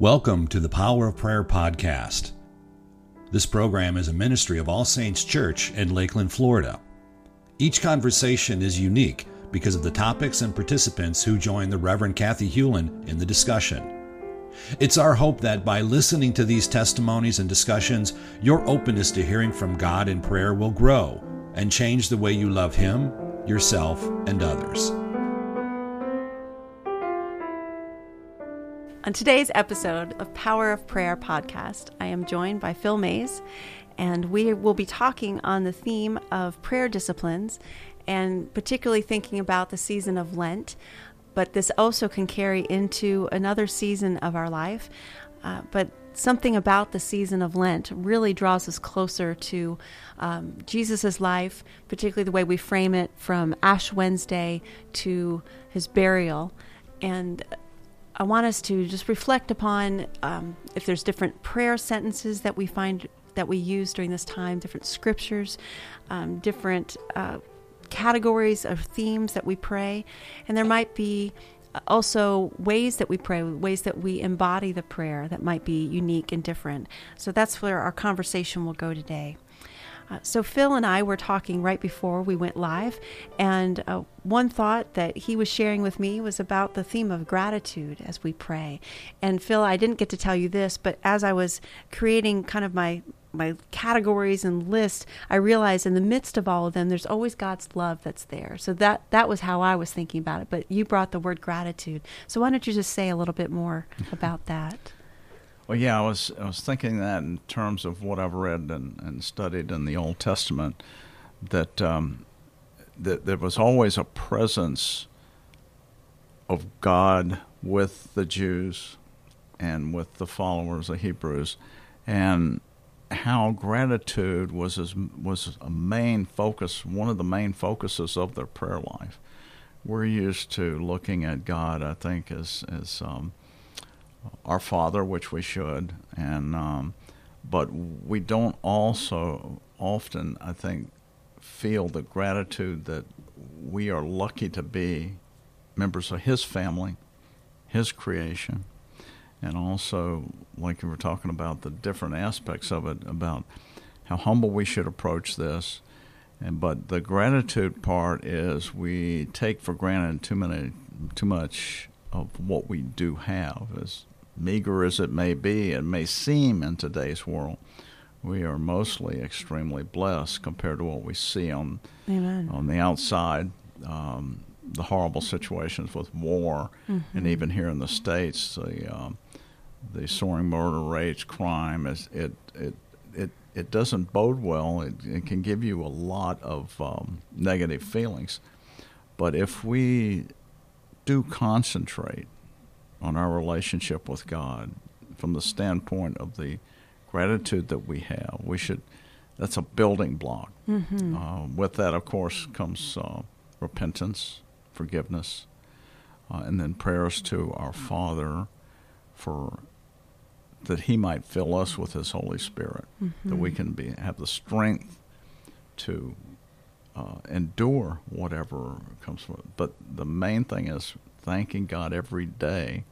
Welcome to the Power of Prayer podcast. This program is a ministry of All Saints Church in Lakeland, Florida. Each conversation is unique because of the topics and participants who join the Reverend Kathy Hewlin in the discussion. It's our hope that by listening to these testimonies and discussions, your openness to hearing from God in prayer will grow and change the way you love Him, yourself, and others. On today's episode of Power of Prayer podcast, I am joined by Phil Mays, and we will be talking on the theme of prayer disciplines and particularly thinking about the season of Lent. But this also can carry into another season of our life. Uh, but something about the season of Lent really draws us closer to um, Jesus' life, particularly the way we frame it from Ash Wednesday to his burial. And I want us to just reflect upon um, if there's different prayer sentences that we find that we use during this time, different scriptures, um, different uh, categories of themes that we pray, and there might be also ways that we pray, ways that we embody the prayer that might be unique and different. So that's where our conversation will go today. Uh, so, Phil and I were talking right before we went live, and uh, one thought that he was sharing with me was about the theme of gratitude as we pray. And, Phil, I didn't get to tell you this, but as I was creating kind of my my categories and list, I realized in the midst of all of them, there's always God's love that's there. So that that was how I was thinking about it. But you brought the word gratitude. So why don't you just say a little bit more about that? Well, yeah, I was I was thinking that in terms of what I've read and, and studied in the Old Testament, that um, that there was always a presence of God with the Jews and with the followers of Hebrews, and how gratitude was as, was a main focus, one of the main focuses of their prayer life. We're used to looking at God, I think, as as um, our Father, which we should, and um, but we don't also often, I think, feel the gratitude that we are lucky to be members of His family, His creation, and also, like you were talking about, the different aspects of it, about how humble we should approach this. And but the gratitude part is we take for granted too many, too much of what we do have, as meager as it may be and may seem in today's world, we are mostly extremely blessed compared to what we see on Amen. on the outside. Um, the horrible situations with war, mm-hmm. and even here in the states, the um, the soaring murder rates, crime, is it it it it doesn't bode well. It, it can give you a lot of um, negative feelings, but if we do concentrate on our relationship with God from the standpoint of the gratitude that we have. We should, that's a building block. Mm-hmm. Uh, with that, of course, comes uh, repentance, forgiveness, uh, and then prayers to our Father for that He might fill us with His Holy Spirit, mm-hmm. that we can be have the strength to uh, endure whatever comes from it. But the main thing is thanking God every day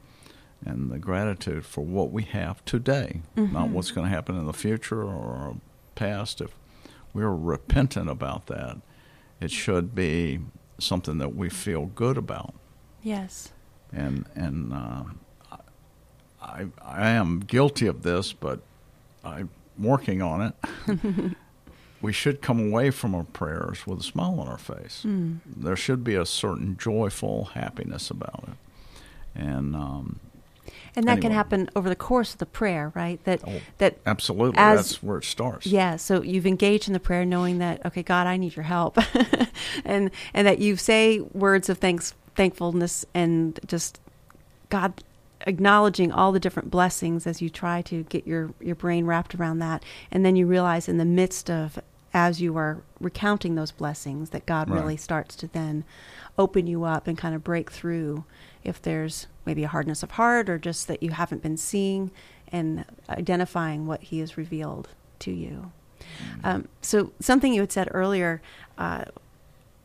and the gratitude for what we have today, mm-hmm. not what's going to happen in the future or past. If we're repentant about that, it should be something that we feel good about. Yes. And and uh, I I am guilty of this, but I'm working on it. we should come away from our prayers with a smile on our face. Mm. There should be a certain joyful happiness about it, and um, and that anyway. can happen over the course of the prayer, right? That oh, that absolutely as, that's where it starts. Yeah. So you've engaged in the prayer, knowing that okay, God, I need your help, and and that you say words of thanks, thankfulness, and just God acknowledging all the different blessings as you try to get your your brain wrapped around that, and then you realize in the midst of as you are recounting those blessings that God right. really starts to then open you up and kind of break through if there's maybe a hardness of heart or just that you haven't been seeing and identifying what he has revealed to you. Mm-hmm. Um, so, something you had said earlier, uh,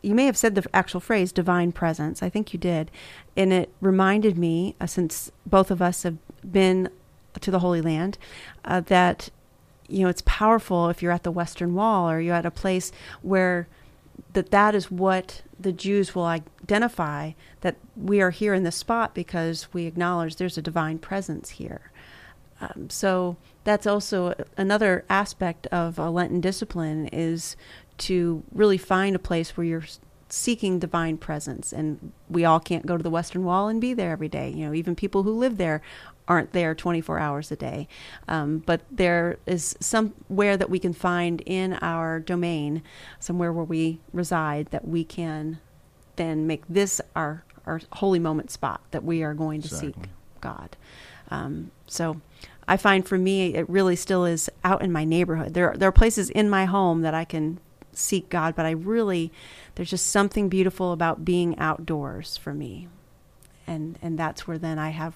you may have said the actual phrase divine presence. I think you did. And it reminded me, uh, since both of us have been to the Holy Land, uh, that you know it's powerful if you're at the Western Wall or you're at a place where that that is what the Jews will identify that we are here in this spot because we acknowledge there's a divine presence here. Um, so that's also another aspect of a Lenten discipline is to really find a place where you're seeking divine presence. And we all can't go to the Western Wall and be there every day. You know, even people who live there aren't there 24 hours a day. Um, but there is somewhere that we can find in our domain, somewhere where we reside, that we can then make this our, our holy moment spot that we are going to exactly. seek God. Um, so I find for me, it really still is out in my neighborhood. There, there are places in my home that I can seek God, but I really, there's just something beautiful about being outdoors for me. And, and that's where then I have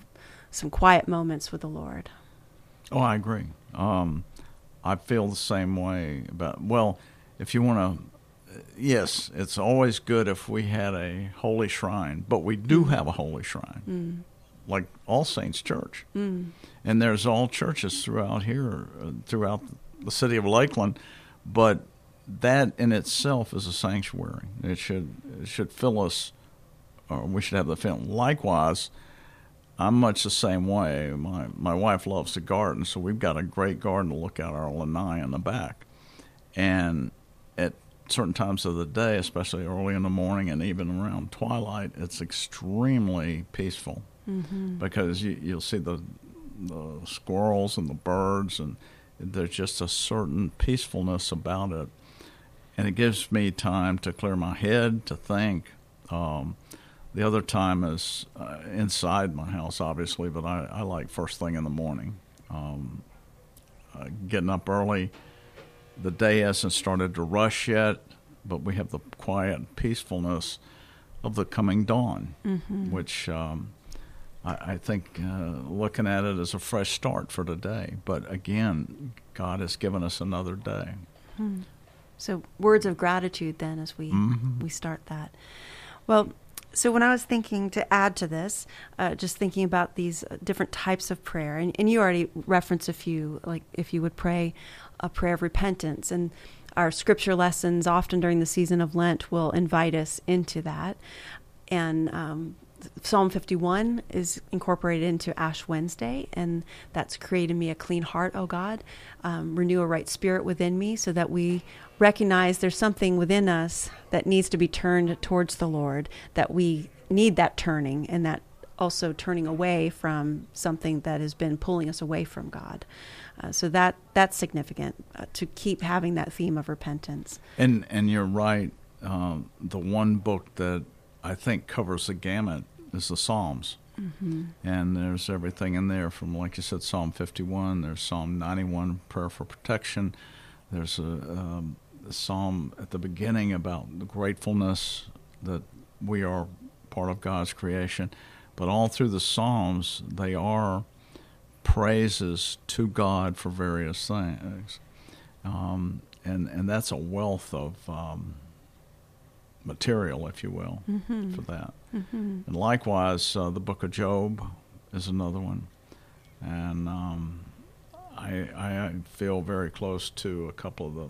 some quiet moments with the Lord. Oh, I agree. Um, I feel the same way about, well, if you want to, yes, it's always good if we had a holy shrine, but we do mm. have a holy shrine, mm. like All Saints Church. Mm. And there's all churches throughout here, uh, throughout the city of Lakeland, but that in itself is a sanctuary. It should it should fill us, or we should have the feeling. Likewise, I'm much the same way. My my wife loves to garden, so we've got a great garden to look out our lanai in the back, and at certain times of the day, especially early in the morning and even around twilight, it's extremely peaceful mm-hmm. because you, you'll see the the squirrels and the birds, and there's just a certain peacefulness about it and it gives me time to clear my head to think. Um, the other time is uh, inside my house, obviously, but I, I, like first thing in the morning. Um, uh, getting up early. The day hasn't started to rush yet, but we have the quiet peacefulness of the coming dawn, mm-hmm. which um, I, I, think uh, looking at it as a fresh start for today. But again, God has given us another day. Mm-hmm. So words of gratitude then as we mm-hmm. we start that. Well, so when I was thinking to add to this, uh, just thinking about these different types of prayer, and, and you already referenced a few, like if you would pray a prayer of repentance, and our scripture lessons often during the season of Lent will invite us into that. And um, Psalm 51 is incorporated into Ash Wednesday, and that's created me a clean heart, O God. Um, renew a right spirit within me so that we recognize there's something within us that needs to be turned towards the Lord, that we need that turning, and that also turning away from something that has been pulling us away from God. Uh, so that that's significant uh, to keep having that theme of repentance. And and you're right. Um, the one book that I think covers the gamut is the Psalms. Mm-hmm. And there's everything in there from, like you said, Psalm 51. There's Psalm 91, prayer for protection. There's a, um, a psalm at the beginning about the gratefulness that we are part of God's creation. But all through the Psalms, they are praises to God for various things. Um, and, and that's a wealth of um, material, if you will, mm-hmm. for that. Mm-hmm. And likewise, uh, the book of Job is another one. And um, I, I feel very close to a couple of the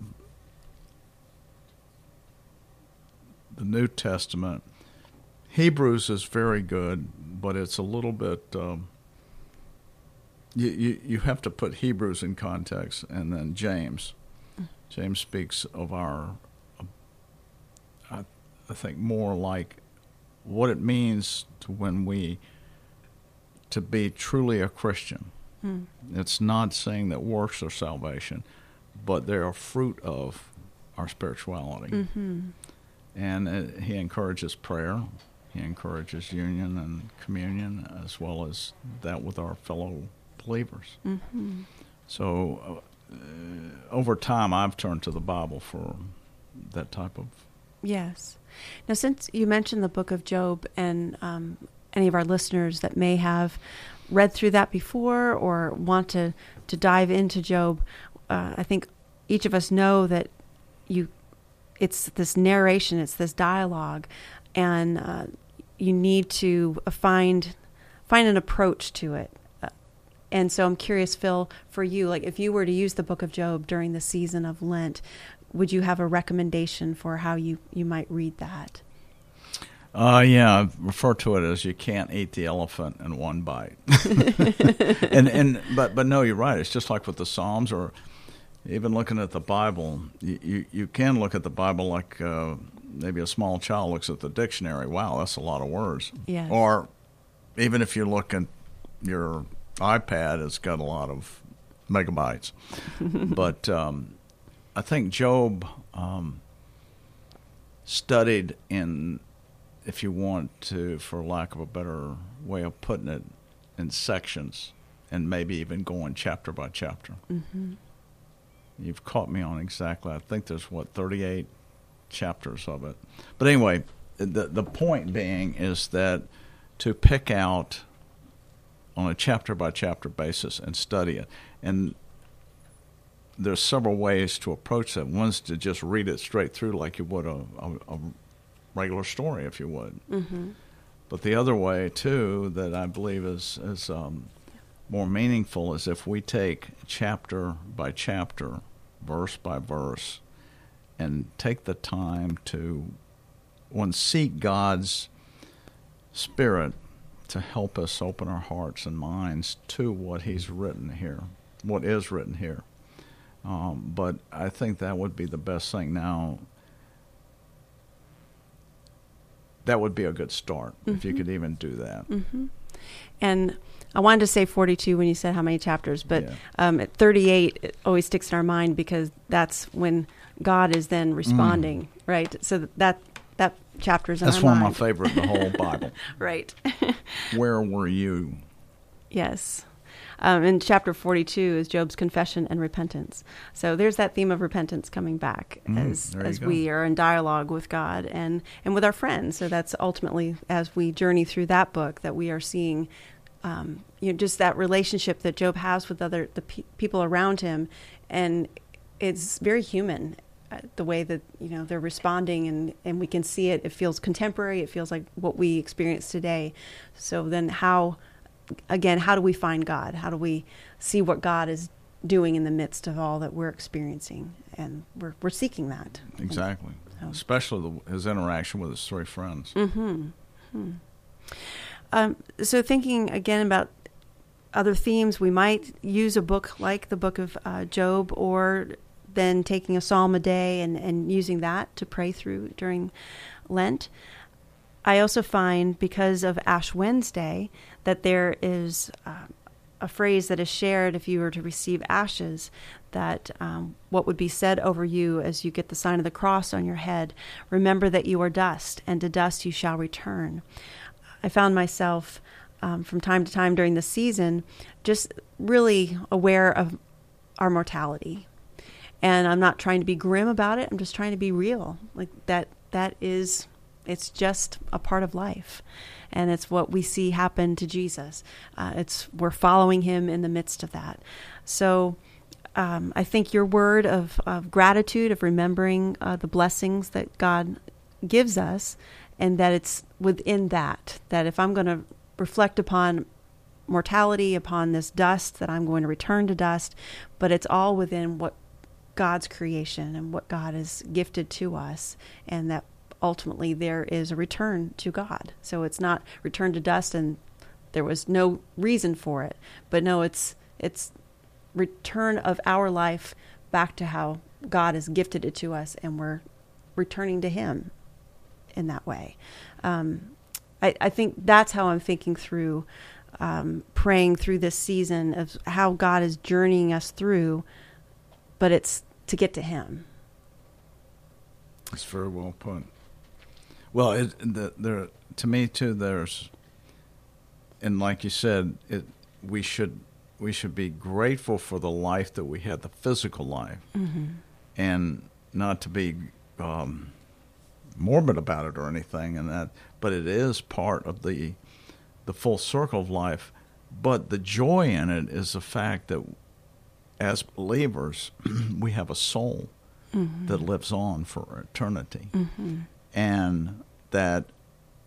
the New Testament. Hebrews is very good, but it's a little bit. Um, you, you you have to put Hebrews in context, and then James. Mm. James speaks of our I think more like what it means to when we to be truly a Christian. Hmm. It's not saying that works are salvation, but they're a fruit of our spirituality. Mm-hmm. And it, he encourages prayer. He encourages union and communion, as well as that with our fellow believers. Mm-hmm. So, uh, over time, I've turned to the Bible for that type of. Yes. Now, since you mentioned the book of Job, and um, any of our listeners that may have read through that before or want to, to dive into Job, uh, I think each of us know that you it's this narration, it's this dialogue, and uh, you need to find find an approach to it. Uh, And so I'm curious, Phil, for you, like if you were to use the book of Job during the season of Lent, would you have a recommendation for how you, you might read that? Uh, yeah, I refer to it as you can't eat the elephant in one bite. and and but but no, you're right. It's just like with the Psalms or even looking at the Bible. You you, you can look at the Bible like uh, maybe a small child looks at the dictionary. Wow, that's a lot of words. Yes. Or even if you look at your iPad, it's got a lot of megabytes. but um, I think Job um, studied in if you want to, for lack of a better way of putting it, in sections and maybe even going chapter by chapter. Mm-hmm. You've caught me on exactly. I think there's what 38 chapters of it. But anyway, the the point being is that to pick out on a chapter by chapter basis and study it, and there's several ways to approach that. One's to just read it straight through like you would a, a, a regular story, if you would. Mm-hmm. But the other way too that I believe is is um, more meaningful is if we take chapter by chapter, verse by verse, and take the time to one seek God's spirit to help us open our hearts and minds to what He's written here, what is written here. Um, but I think that would be the best thing. Now, that would be a good start mm-hmm. if you mm-hmm. could even do that. Mm-hmm. And I wanted to say 42 when you said how many chapters, but yeah. um, at 38 it always sticks in our mind because that's when God is then responding, mm. right? So that that chapter is That's one mind. of my favorite in the whole Bible. right. Where were you? Yes. Um, in chapter 42 is Job's confession and repentance. So there's that theme of repentance coming back mm, as as we are in dialogue with God and and with our friends. So that's ultimately as we journey through that book that we are seeing. Um, you know, just that relationship that Job has with other the pe- people around him, and it's very human uh, the way that you know they're responding and and we can see it it feels contemporary it feels like what we experience today so then how again, how do we find God? How do we see what God is doing in the midst of all that we're experiencing? And we're, we're seeking that. Exactly. So. Especially the, his interaction with his three friends. Mm-hmm. Hmm. Um, so, thinking again about other themes, we might use a book like the book of uh, Job or then taking a psalm a day and, and using that to pray through during Lent. I also find because of Ash Wednesday that there is uh, a phrase that is shared if you were to receive ashes that um, what would be said over you as you get the sign of the cross on your head remember that you are dust and to dust you shall return. I found myself um, from time to time during the season just really aware of our mortality. And i'm not trying to be grim about it i'm just trying to be real. Like that that is it's just a part of life. And it's what we see happen to Jesus. Uh, it's we're following him in the midst of that. So um, I think your word of, of gratitude, of remembering uh, the blessings that God gives us, and that it's within that, that if I'm going to reflect upon mortality, upon this dust, that I'm going to return to dust, but it's all within what God's creation and what God has gifted to us, and that ultimately there is a return to God. So it's not return to dust and there was no reason for it, but no, it's it's return of our life back to how God has gifted it to us, and we're returning to Him in that way. Um, I, I, think that's how I'm thinking through um, praying through this season of how God is journeying us through, but it's to get to Him. That's very well put. Well, it, the, there to me too. There's, and like you said, it we should we should be grateful for the life that we had, the physical life, mm-hmm. and not to be um, morbid about it or anything, and that. But it is part of the the full circle of life. But the joy in it is the fact that as believers, we have a soul mm-hmm. that lives on for eternity. Mm-hmm and that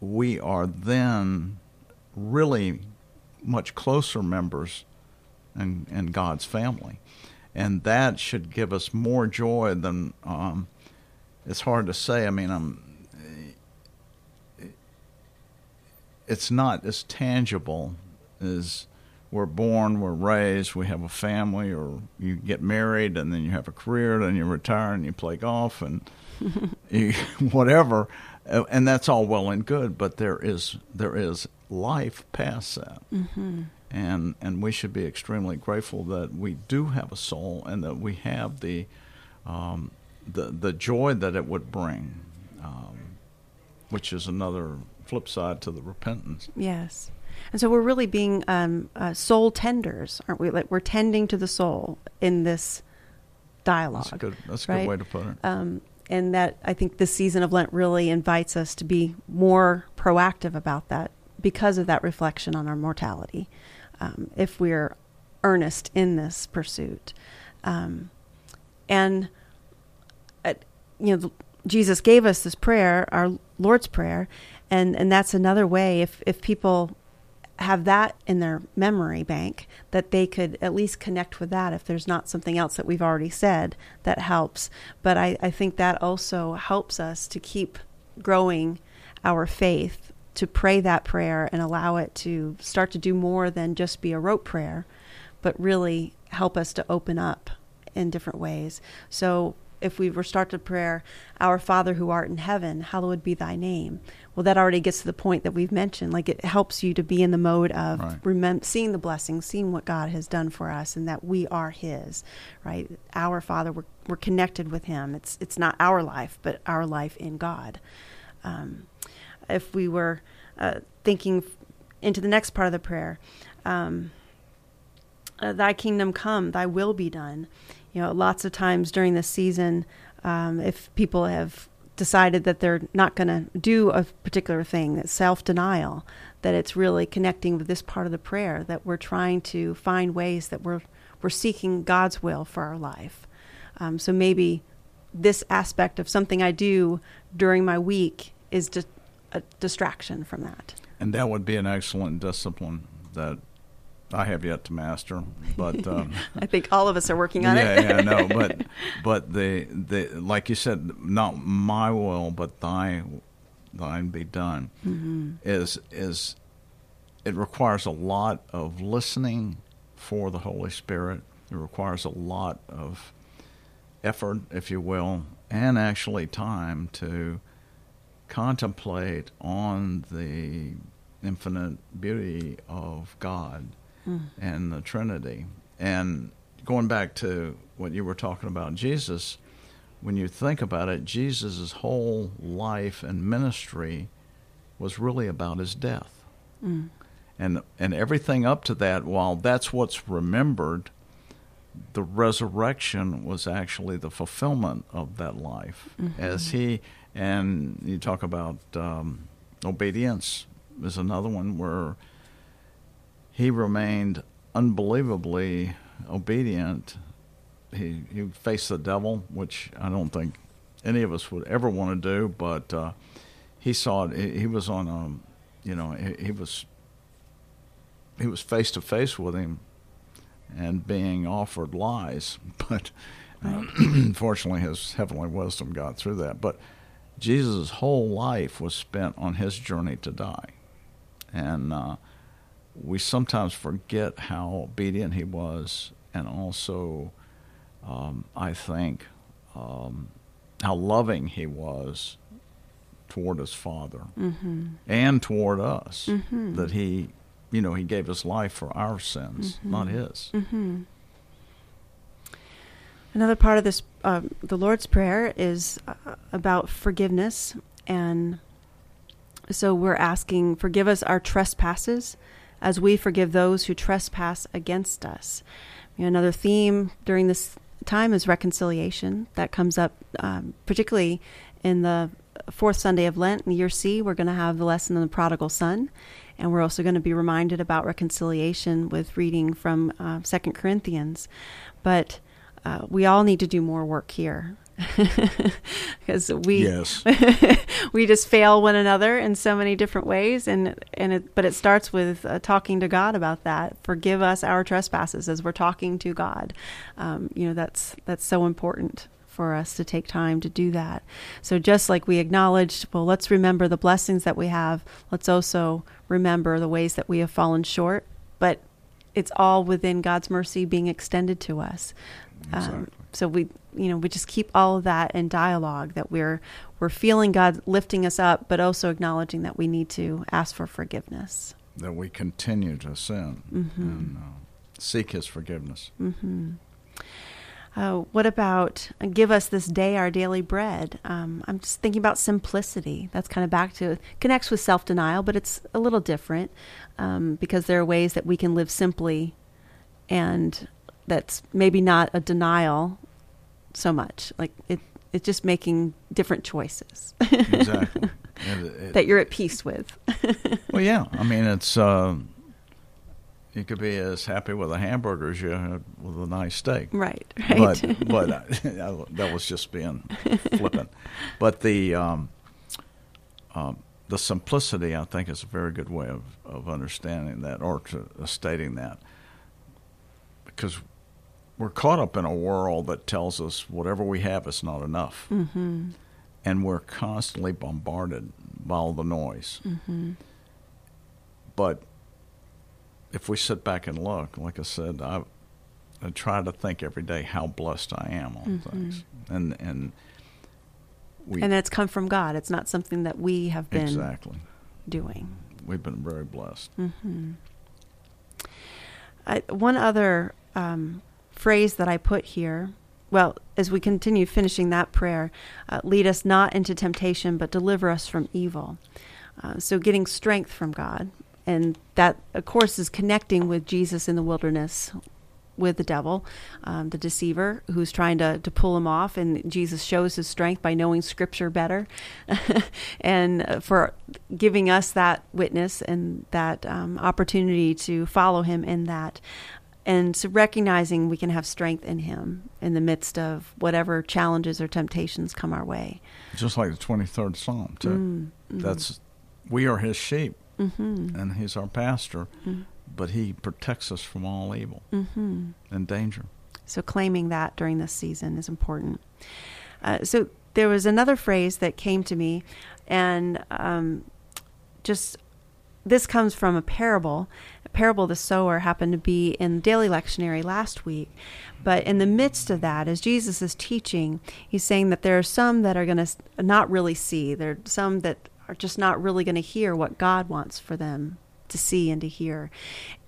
we are then really much closer members in, and God's family. And that should give us more joy than um, it's hard to say. I mean, I'm, it's not as tangible as we're born, we're raised, we have a family, or you get married and then you have a career, then you retire and you play golf and whatever, and that's all well and good. But there is there is life past that, mm-hmm. and and we should be extremely grateful that we do have a soul and that we have the um, the the joy that it would bring, um, which is another flip side to the repentance. Yes. And so we're really being um, uh, soul tenders, aren't we? Like we're tending to the soul in this dialogue. That's a good, that's a right? good way to put it. Um, and that I think this season of Lent really invites us to be more proactive about that because of that reflection on our mortality. Um, if we're earnest in this pursuit, um, and uh, you know, Jesus gave us this prayer, our Lord's prayer, and and that's another way. If if people have that in their memory bank that they could at least connect with that if there's not something else that we've already said that helps. But i, I think that also helps us to keep growing our faith to pray that prayer and allow it to start to do more than just be a rote prayer but really help us to open up in different ways. So if we were start to prayer, Our Father who art in heaven, hallowed be thy name. Well, that already gets to the point that we've mentioned. Like it helps you to be in the mode of right. remem- seeing the blessings, seeing what God has done for us, and that we are His. Right, Our Father, we're we're connected with Him. It's it's not our life, but our life in God. Um, if we were uh, thinking into the next part of the prayer. Um, uh, thy kingdom come, thy will be done you know, lots of times during this season, um, if people have decided that they're not going to do a particular thing, that self denial, that it's really connecting with this part of the prayer, that we're trying to find ways that we're we're seeking God's will for our life. Um, so maybe this aspect of something I do during my week is just a distraction from that. And that would be an excellent discipline that I have yet to master, but um, I think all of us are working on yeah, it. yeah, no, but but the the like you said, not my will, but thy thine be done. Mm-hmm. Is is it requires a lot of listening for the Holy Spirit. It requires a lot of effort, if you will, and actually time to contemplate on the infinite beauty of God mm. and the Trinity. And going back to what you were talking about, Jesus, when you think about it, Jesus' whole life and ministry was really about his death. Mm. And, and everything up to that, while that's what's remembered, the resurrection was actually the fulfillment of that life. Mm-hmm. As he, and you talk about um, obedience is another one where he remained unbelievably obedient. He he faced the devil, which I don't think any of us would ever want to do, but uh, he saw it. He, was on a, you know, he, he was he was face to face with him, and being offered lies, but. Uh, fortunately, his heavenly wisdom got through that. But Jesus' whole life was spent on his journey to die, and uh, we sometimes forget how obedient he was, and also, um, I think, um, how loving he was toward his father mm-hmm. and toward us. Mm-hmm. That he, you know, he gave his life for our sins, mm-hmm. not his. Mm-hmm. Another part of this, uh, the Lord's Prayer, is uh, about forgiveness. And so we're asking, forgive us our trespasses as we forgive those who trespass against us. You know, another theme during this time is reconciliation. That comes up um, particularly in the fourth Sunday of Lent in year C. We're going to have the lesson on the prodigal son. And we're also going to be reminded about reconciliation with reading from uh, Second Corinthians. But uh, we all need to do more work here. because we Yes. we just fail one another in so many different ways and and it, but it starts with uh, talking to God about that. Forgive us our trespasses as we're talking to God. Um, you know that's that's so important for us to take time to do that. So just like we acknowledged well let's remember the blessings that we have. Let's also remember the ways that we have fallen short but it's all within God's mercy being extended to us. Um. So we you know we just keep all of that in dialogue that we're we're feeling god lifting us up but also acknowledging that we need to ask for forgiveness that we continue to sin Mm-hmm. and uh, seek His forgiveness. uh, what about uh, give us this day our daily bread um, i'm just thinking about simplicity that's kind of back to connects with self-denial but it's a little different um, because there are ways that we can live simply and that's maybe not a denial so much like it it's just making different choices Exactly. And it- that you're at peace with well, yeah. I mean, it's uh, you could be as happy with a hamburger as you are with a nice steak. right right But but uh, that was just being flippant. But the um, um, the simplicity, I think, is a very good way of, of understanding that or to, uh, stating that, because we're caught up in a world that tells us whatever we have is not enough, mm-hmm. and we're constantly bombarded by all the noise. Mm-hmm. But if we sit back and look, like I said, I, I try to think every day how blessed I am on things, and and we and that's come from god it's not something that we have been exactly doing we've been very blessed. mm-hmm. I, one other um, phrase that i put here well as we continue finishing that prayer uh, lead us not into temptation but deliver us from evil uh, so getting strength from god and that of course is connecting with jesus in the wilderness with the devil, um, the deceiver, who's trying to, to pull him off. And Jesus shows his strength by knowing Scripture better, and uh, for giving us that witness and that um, opportunity to follow him in that. And so recognizing we can have strength in him in the midst of whatever challenges or temptations come our way. Just like the twenty third Psalm too. Mm, mhm. That's we are His sheep, Mhm. and He's our pastor, Mhm. but He protects us from all evil Mhm. and danger. So claiming that during this season is important. Uh, so there was another phrase that came to me, and um, just this comes from a parable. Parable of the sower happened to be in the daily lectionary last week. But in the midst of that, as Jesus is teaching, he's saying that there are some that are going to not really see. There are some that are just not really going to hear what God wants for them to see and to hear.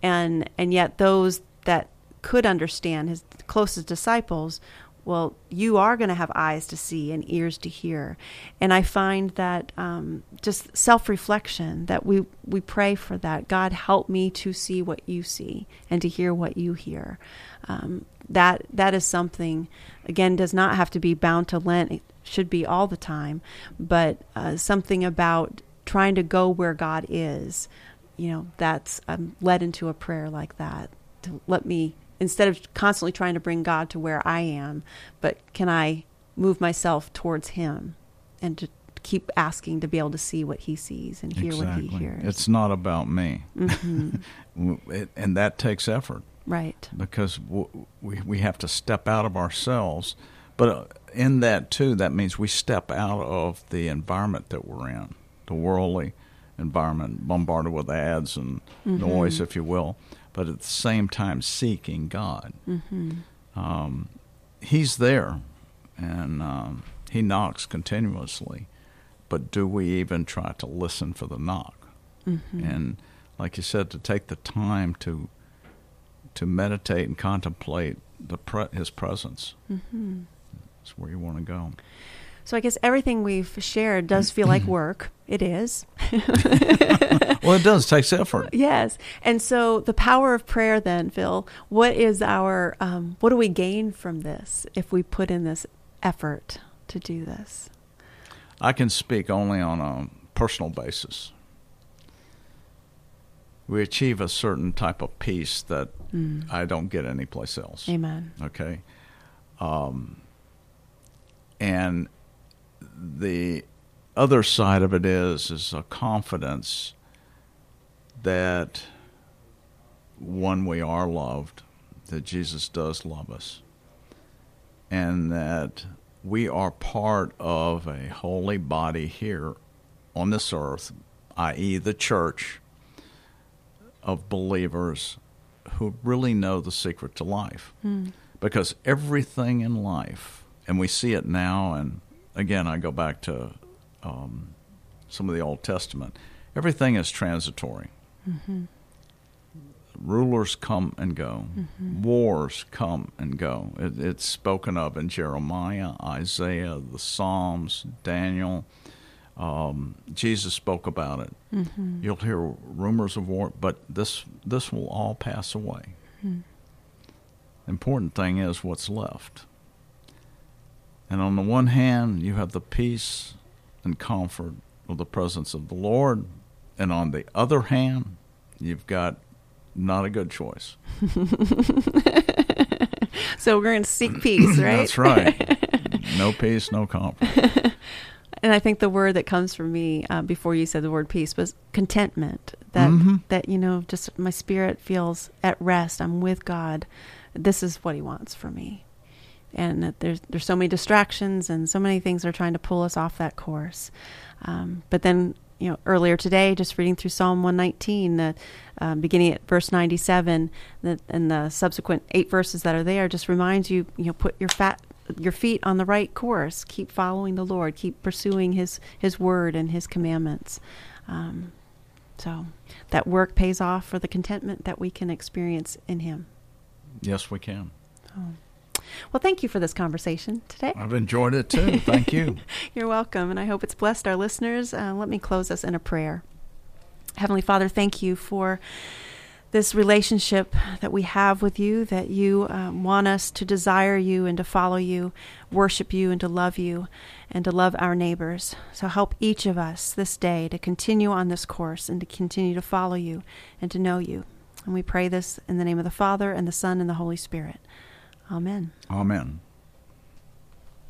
And and yet those that could understand his closest disciples well you are going to have eyes to see and ears to hear. And i find that um, just self-reflection that we we pray for that. God help me to see what you see and to hear what you hear. Um, that that is something again does not have to be bound to lent. It should be all the time. But uh, something about trying to go where god is you know that's i'm led into a prayer like that. To let me instead of constantly trying to bring god to where i am but can i move myself towards him and to keep asking to be able to see what he sees and hear what he hears. It's not about me, hmm and that takes effort. Right. Because we we have to step out of ourselves. But uh, in that too, that means we step out of the environment that we're in, the worldly environment, bombarded with ads and noise, if you will. But at the same time, seeking God. hmm Um, he's there, and um, he knocks continuously. But do we even try to listen for the knock? hmm and like you said, to take the time to to meditate and contemplate the pre- His presence. hmm That's where you want to go. So i guess everything we've shared does feel like work it is Well, it does. It takes effort. Yes, and so the power of prayer, then, Phil. What is our? Um, what do we gain from this if we put in this effort to do this? I can speak only on a personal basis. We achieve a certain type of peace that Mm. I don't get anyplace else. Amen. Okay. Um, and the other side of it is is a confidence that one we are loved, that Jesus does love us, and that we are part of a holy body here on this earth, i.e., the church of believers who really know the secret to life. Mm. Because everything in life, and we see it now, and again, I go back to um, some of the Old Testament, everything is transitory. Mm-hmm. Rulers come and go, mm-hmm. wars come and go. It, it's spoken of in Jeremiah, Isaiah, the Psalms, Daniel. Um, Jesus spoke about it. Mm-hmm. You'll hear rumors of war, but this this will all pass away. Mm-hmm. Important thing is what's left. And on the one hand, you have the peace and comfort of the presence of the Lord, and on the other hand, you've got not a good choice. so we're going to seek peace, right? That's right. No peace, no comfort. and I think the word that comes from me uh, before you said the word peace was contentment. That mm-hmm. that you know, just my spirit feels at rest. I'm with God. This is what He wants for me. And that there's there's so many distractions and so many things are trying to pull us off that course. Um, but then you know earlier today, just reading through Psalm 119, the um, beginning at verse 97, that, and the subsequent eight verses that are there, just reminds you you know put your fat your feet on the right course. Keep following the Lord. Keep pursuing His His word and His commandments. Um, so that work pays off for the contentment that we can experience in Him. Yes, we can. Oh. Well, thank you for this conversation today. I've enjoyed it too. Thank you. You're welcome, and I hope it's blessed our listeners. Uh, let me close us in a prayer. Heavenly Father, thank you for this relationship that we have with you, that you um, want us to desire you and to follow you, worship you and to love you, and to love our neighbors. So help each of us this day to continue on this course and to continue to follow you and to know you. And we pray this in the name of the Father, and the Son, and the Holy Spirit. Amen. Amen.